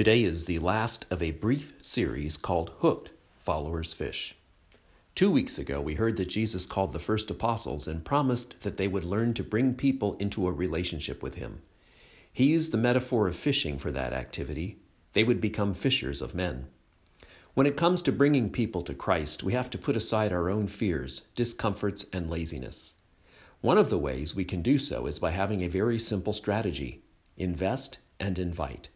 Today is the last of a brief series called Hooked Followers Fish. Two weeks ago, we heard that Jesus called the first apostles and promised that they would learn to bring people into a relationship with him. He used the metaphor of fishing for that activity. They would become fishers of men. When it comes to bringing people to Christ, we have to put aside our own fears, discomforts, and laziness. One of the ways we can do so is by having a very simple strategy invest and invite.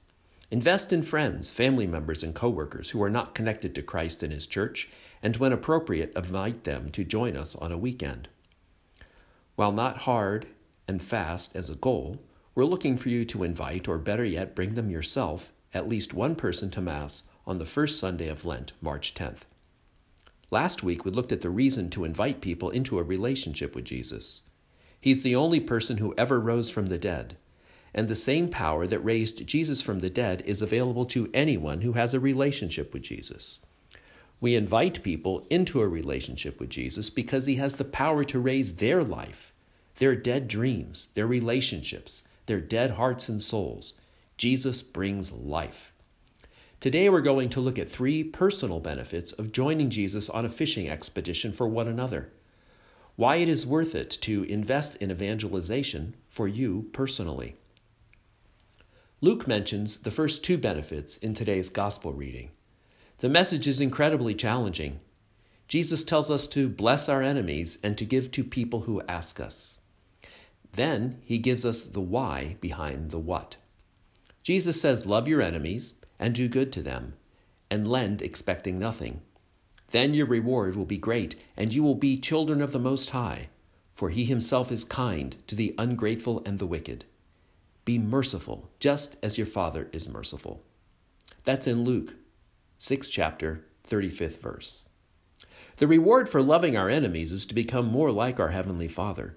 Invest in friends, family members, and coworkers who are not connected to Christ and His church, and when appropriate, invite them to join us on a weekend. While not hard and fast as a goal, we're looking for you to invite, or better yet, bring them yourself, at least one person to Mass on the first Sunday of Lent, March 10th. Last week, we looked at the reason to invite people into a relationship with Jesus. He's the only person who ever rose from the dead, and the same power that raised Jesus from the dead is available to anyone who has a relationship with Jesus. We invite people into a relationship with Jesus because he has the power to raise their life, their dead dreams, their relationships, their dead hearts and souls. Jesus brings life. Today, we're going to look at three personal benefits of joining Jesus on a fishing expedition for one another why it is worth it to invest in evangelization for you personally. Luke mentions the first two benefits in today's gospel reading. The message is incredibly challenging. Jesus tells us to bless our enemies and to give to people who ask us. Then he gives us the why behind the what. Jesus says, Love your enemies and do good to them, and lend expecting nothing. Then your reward will be great, and you will be children of the Most High, for he himself is kind to the ungrateful and the wicked. Be merciful, just as your Father is merciful. That's in Luke 6 chapter, 35th verse. The reward for loving our enemies is to become more like our Heavenly Father.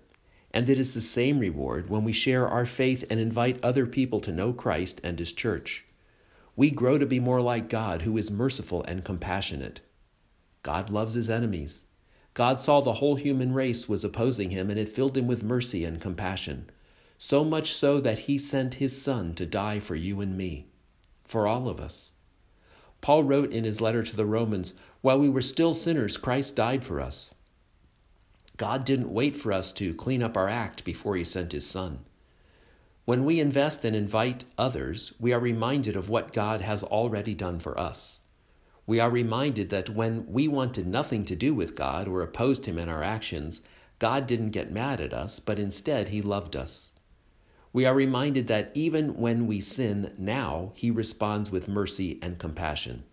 And it is the same reward when we share our faith and invite other people to know Christ and His church. We grow to be more like God, who is merciful and compassionate. God loves his enemies. God saw the whole human race was opposing him, and it filled him with mercy and compassion, so much so that he sent his Son to die for you and me, for all of us. Paul wrote in his letter to the Romans While we were still sinners, Christ died for us. God didn't wait for us to clean up our act before he sent his Son. When we invest and invite others, we are reminded of what God has already done for us we are reminded that when we wanted nothing to do with God or opposed Him in our actions, God didn't get mad at us, but instead He loved us. We are reminded that even when we sin now, He responds with mercy and compassion.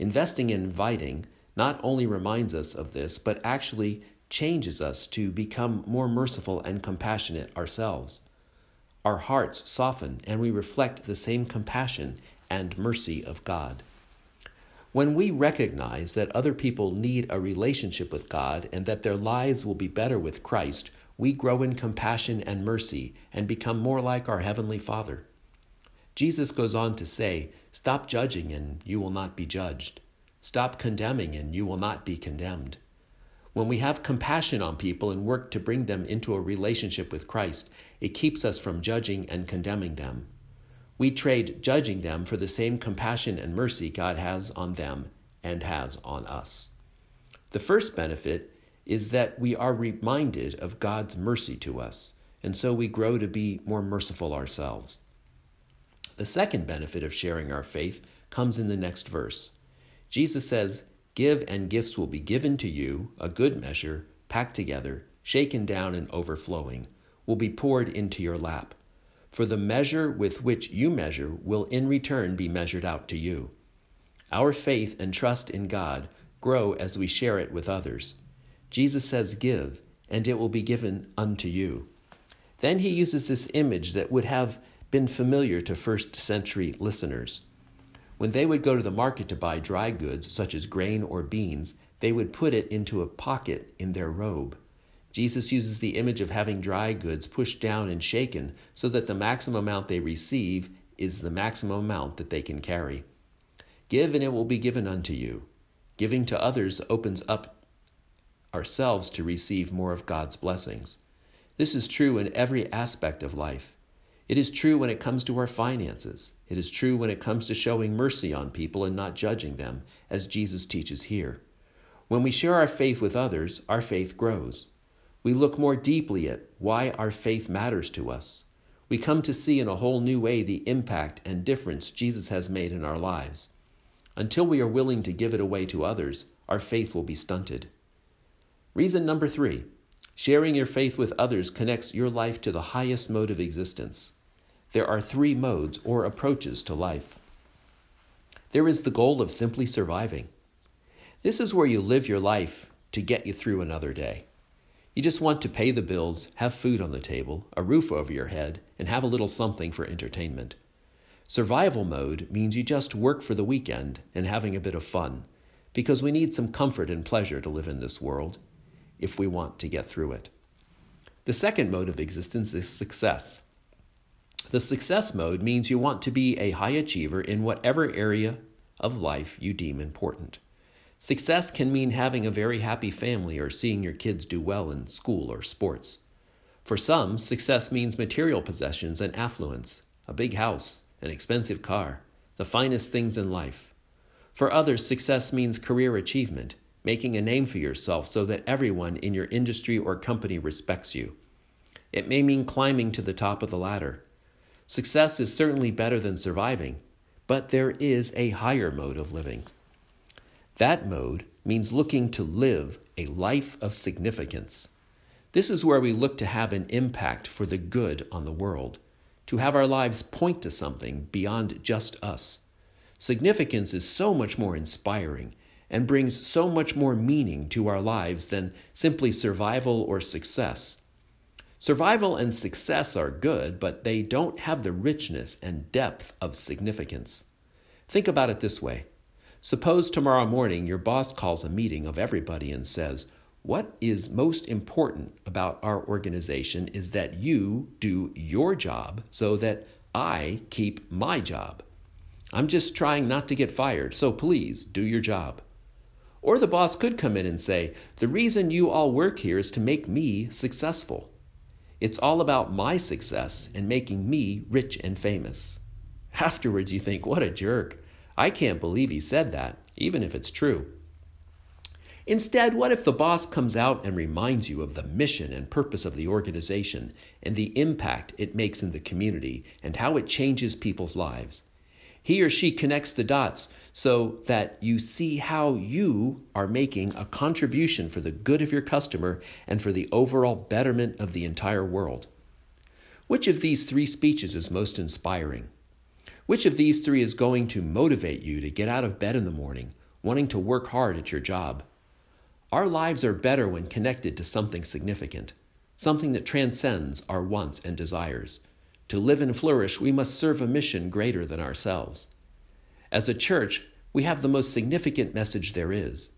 Investing in inviting not only reminds us of this, but actually changes us to become more merciful and compassionate ourselves. Our hearts soften and we reflect the same compassion and mercy of God. When we recognize that other people need a relationship with God and that their lives will be better with Christ, we grow in compassion and mercy and become more like our Heavenly Father. Jesus goes on to say, Stop judging and you will not be judged. Stop condemning and you will not be condemned. When we have compassion on people and work to bring them into a relationship with Christ, it keeps us from judging and condemning them. We trade judging them for the same compassion and mercy God has on them and has on us. The first benefit is that we are reminded of God's mercy to us, and so we grow to be more merciful ourselves. The second benefit of sharing our faith comes in the next verse. Jesus says, Give and gifts will be given to you, a good measure, packed together, shaken down and overflowing, will be poured into your lap. For the measure with which you measure will in return be measured out to you. Our faith and trust in God grow as we share it with others. Jesus says, Give, and it will be given unto you. Then he uses this image that would have been familiar to first century listeners. When they would go to the market to buy dry goods, such as grain or beans, they would put it into a pocket in their robe. Jesus uses the image of having dry goods pushed down and shaken so that the maximum amount they receive is the maximum amount that they can carry. Give, and it will be given unto you. Giving to others opens up ourselves to receive more of God's blessings. This is true in every aspect of life. It is true when it comes to our finances. It is true when it comes to showing mercy on people and not judging them, as Jesus teaches here. When we share our faith with others, our faith grows. We look more deeply at why our faith matters to us. We come to see in a whole new way the impact and difference Jesus has made in our lives. Until we are willing to give it away to others, our faith will be stunted. Reason number three sharing your faith with others connects your life to the highest mode of existence. There are three modes or approaches to life. There is the goal of simply surviving. This is where you live your life to get you through another day. You just want to pay the bills, have food on the table, a roof over your head, and have a little something for entertainment. Survival mode means you just work for the weekend and having a bit of fun, because we need some comfort and pleasure to live in this world if we want to get through it. The second mode of existence is success. The success mode means you want to be a high achiever in whatever area of life you deem important. Success can mean having a very happy family or seeing your kids do well in school or sports. For some, success means material possessions and affluence, a big house, an expensive car, the finest things in life. For others, success means career achievement, making a name for yourself so that everyone in your industry or company respects you. It may mean climbing to the top of the ladder, Success is certainly better than surviving, but there is a higher mode of living. That mode means looking to live a life of significance. This is where we look to have an impact for the good on the world, to have our lives point to something beyond just us. Significance is so much more inspiring and brings so much more meaning to our lives than simply survival or success. Survival and success are good, but they don't have the richness and depth of significance. Think about it this way Suppose tomorrow morning your boss calls a meeting of everybody and says, What is most important about our organization is that you do your job so that I keep my job. I'm just trying not to get fired, so please do your job. Or the boss could come in and say, The reason you all work here is to make me successful. It's all about my success and making me rich and famous. Afterwards, you think, what a jerk. I can't believe he said that, even if it's true. Instead, what if the boss comes out and reminds you of the mission and purpose of the organization and the impact it makes in the community and how it changes people's lives? He or she connects the dots so that you see how you are making a contribution for the good of your customer and for the overall betterment of the entire world. Which of these three speeches is most inspiring? Which of these three is going to motivate you to get out of bed in the morning, wanting to work hard at your job? Our lives are better when connected to something significant, something that transcends our wants and desires. To live and flourish, we must serve a mission greater than ourselves. As a church, we have the most significant message there is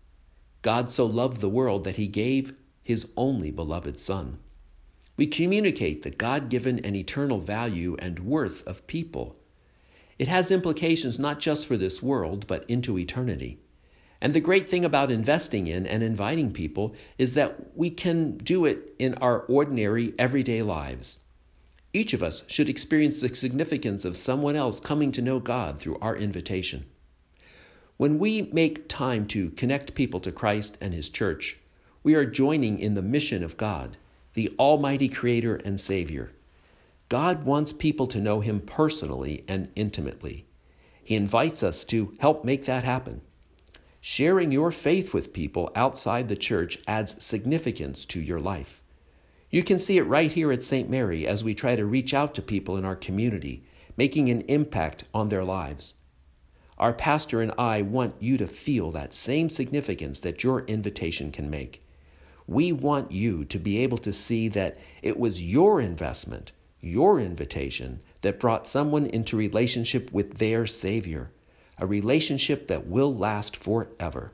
God so loved the world that he gave his only beloved Son. We communicate the God given and eternal value and worth of people. It has implications not just for this world, but into eternity. And the great thing about investing in and inviting people is that we can do it in our ordinary, everyday lives. Each of us should experience the significance of someone else coming to know God through our invitation. When we make time to connect people to Christ and His church, we are joining in the mission of God, the Almighty Creator and Savior. God wants people to know Him personally and intimately. He invites us to help make that happen. Sharing your faith with people outside the church adds significance to your life. You can see it right here at St. Mary as we try to reach out to people in our community, making an impact on their lives. Our pastor and I want you to feel that same significance that your invitation can make. We want you to be able to see that it was your investment, your invitation, that brought someone into relationship with their Savior, a relationship that will last forever.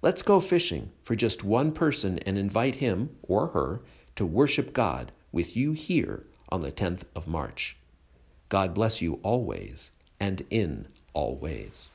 Let's go fishing for just one person and invite him or her to worship God with you here on the 10th of March. God bless you always and in all ways.